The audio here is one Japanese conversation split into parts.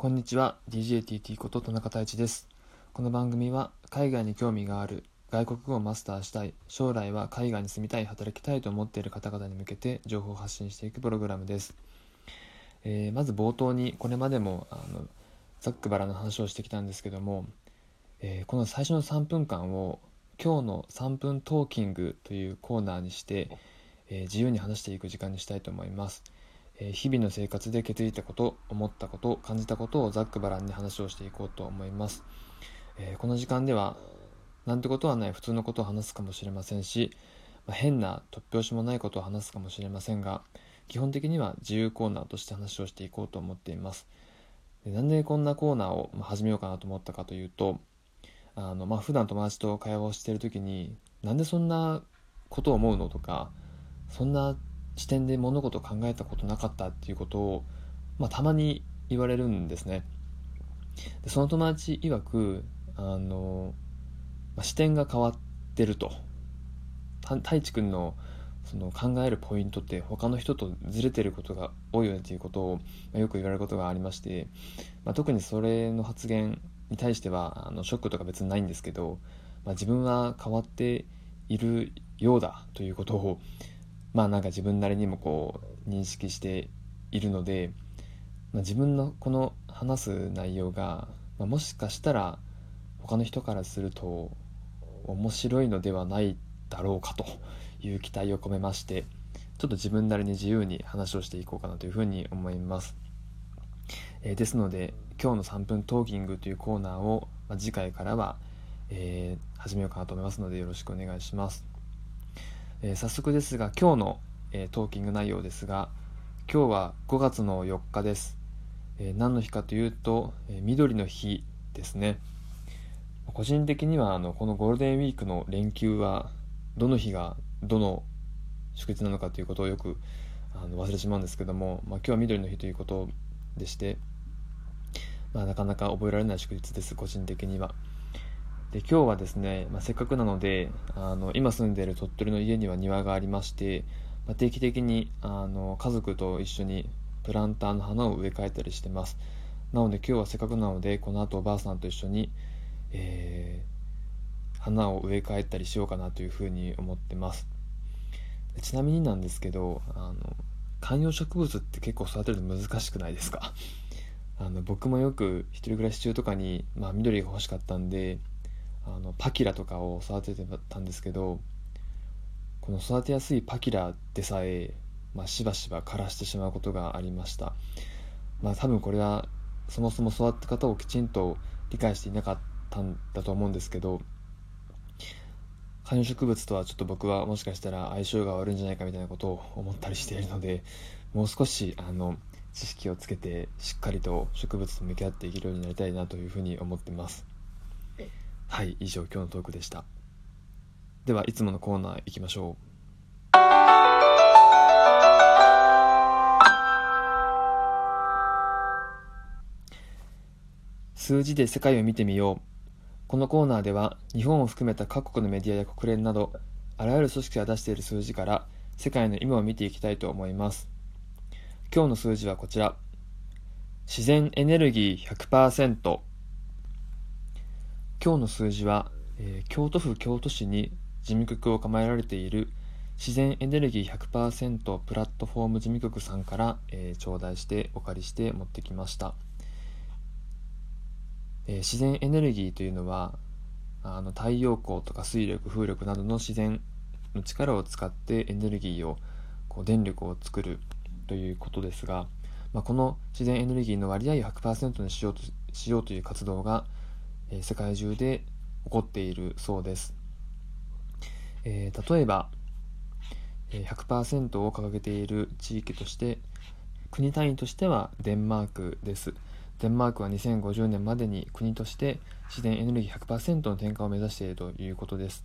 こんにちは DJTT こと田中太一です。この番組は海外に興味がある外国語をマスターしたい将来は海外に住みたい働きたいと思っている方々に向けて情報を発信していくプログラムです、えー、まず冒頭にこれまでもあのざっくばらの話をしてきたんですけども、えー、この最初の3分間を今日の3分トーキングというコーナーにして、えー、自由に話していく時間にしたいと思います。え日々の生活で気づいたこと思ったこと感じたことをざっくばらんに話をしていこうと思います、えこの時間ではなんてことはない普通のことを話すかもしれませんし、まあ、変な突拍子もないことを話すかもしれませんが基本的には自由コーナーとして話をしていこうと思っています。でなんでこんなコーナーを始めようかなと思ったかというとあの、まあ、普段友達と会話をしている時になんでそんなことを思うのとかそんな視点で物事を考えたことなかったっていうことを、まあ、たまに言われるんですね。でその友達曰くあの、まあ、視点が変わってると。太一くんのその考えるポイントって他の人とずれてることが多いよねっていうことを、まあ、よく言われることがありまして、まあ、特にそれの発言に対してはあのショックとか別にないんですけど、まあ、自分は変わっているようだということをまあなんか自分なりにもこう認識しているので、まあ、自分のこの話す内容が、まあ、もしかしたら他の人からすると面白いのではないだろうかという期待を込めましてちょっと自分なりに自由に話をしていこうかなというふうに思います、えー、ですので今日の3分トーキングというコーナーを、まあ、次回からは、えー、始めようかなと思いますのでよろしくお願いします。えー、早速ですが今日の、えー、トーキング内容ですが今日は5月の4日です、えー、何の日かというと、え緑の日ですね個人的にはあのこのゴールデンウィークの連休はどの日がどの祝日なのかということをよくあの忘れてしまうんですけども、まあ、今日は緑の日ということでして、まあ、なかなか覚えられない祝日です個人的には。で今日はですね、まあ、せっかくなのであの今住んでいる鳥取の家には庭がありまして、まあ、定期的にあの家族と一緒にプランターの花を植え替えたりしてます。なので今日はせっかくなのでこの後おばあさんと一緒に、えー、花を植え替えたりしようかなというふうに思ってます。ちなみになんですけどあの観葉植物って結構育てるの難しくないですか？あの僕もよく一人暮らし中とかに、まあ、緑が欲しかったんであのパキラとかを育ててたんですけどこの育てやすいパキラでさえ、まあ、しばしば枯らしてしまうことがありました。まあ多分これはそもそも育て方をきちんと理解していなかったんだと思うんですけど観葉植物とはちょっと僕はもしかしたら相性が悪いんじゃないかみたいなことを思ったりしているのでもう少しあの知識をつけてしっかりと植物と向き合っていけるようになりたいなというふうに思ってます。はい以上今日のトークでした。ではいつものコーナー行きましょう。数字で世界を見てみよう。このコーナーでは日本を含めた各国のメディアや国連などあらゆる組織が出している数字から世界の今を見ていきたいと思います。今日の数字はこちら。自然エネルギー100%今日の数字は、えー、京都府京都市に事務局を構えられている自然エネルギー100%プラットフォーム事務局さんから、えー、頂戴してお借りして持ってきました、えー、自然エネルギーというのはあの太陽光とか水力風力などの自然の力を使ってエネルギーをこう電力を作るということですが、まあ、この自然エネルギーの割合を100%にしようとしようという活動がえ世界中で起こっているそうです、えー、例えば100%を掲げている地域として国単位としてはデンマークです。デンマークは2050年までに国として自然エネルギー100%の転換を目指しているということです。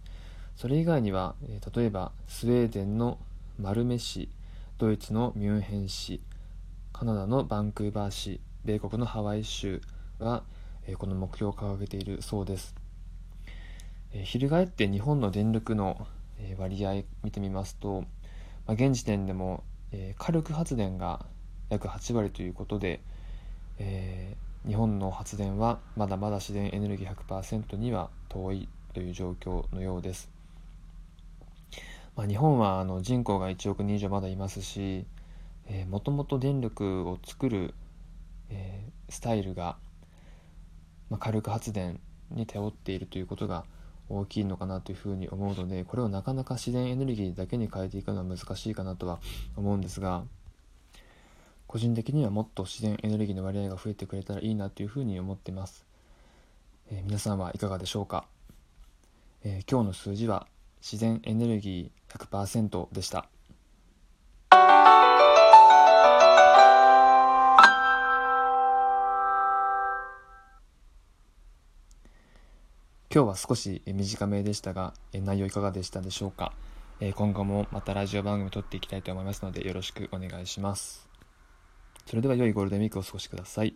それ以外には例えばスウェーデンのマルメ市ドイツのミュンヘン市カナダのバンクーバー市米国のハワイ州はこの目標を掲げているそうです。翻って日本の電力の割合見てみますと、まあ、現時点でも火力発電が約8割ということで、え日本の発電はまだまだ自然エネルギー100%には遠いという状況のようです。まあ、日本はあの人口が1億人以上まだいますしもともと電力を作る、えー、スタイルが、まあ、火力発電に頼っているということが大きいのかなというふうに思うのでこれをなかなか自然エネルギーだけに変えていくのは難しいかなとは思うんですが個人的にはもっと自然エネルギーの割合が増えてくれたらいいなというふうに思っています、えー、皆さんはいかがでしょうか、えー、今日の数字は自然エネルギー100%でした。今日は少し短めでしたが内容いかがでしたでしょうか？今後もまたラジオ番組撮っていきたいと思いますのでよろしくお願いします。それでは良いゴールデンウィークをお過ごしください。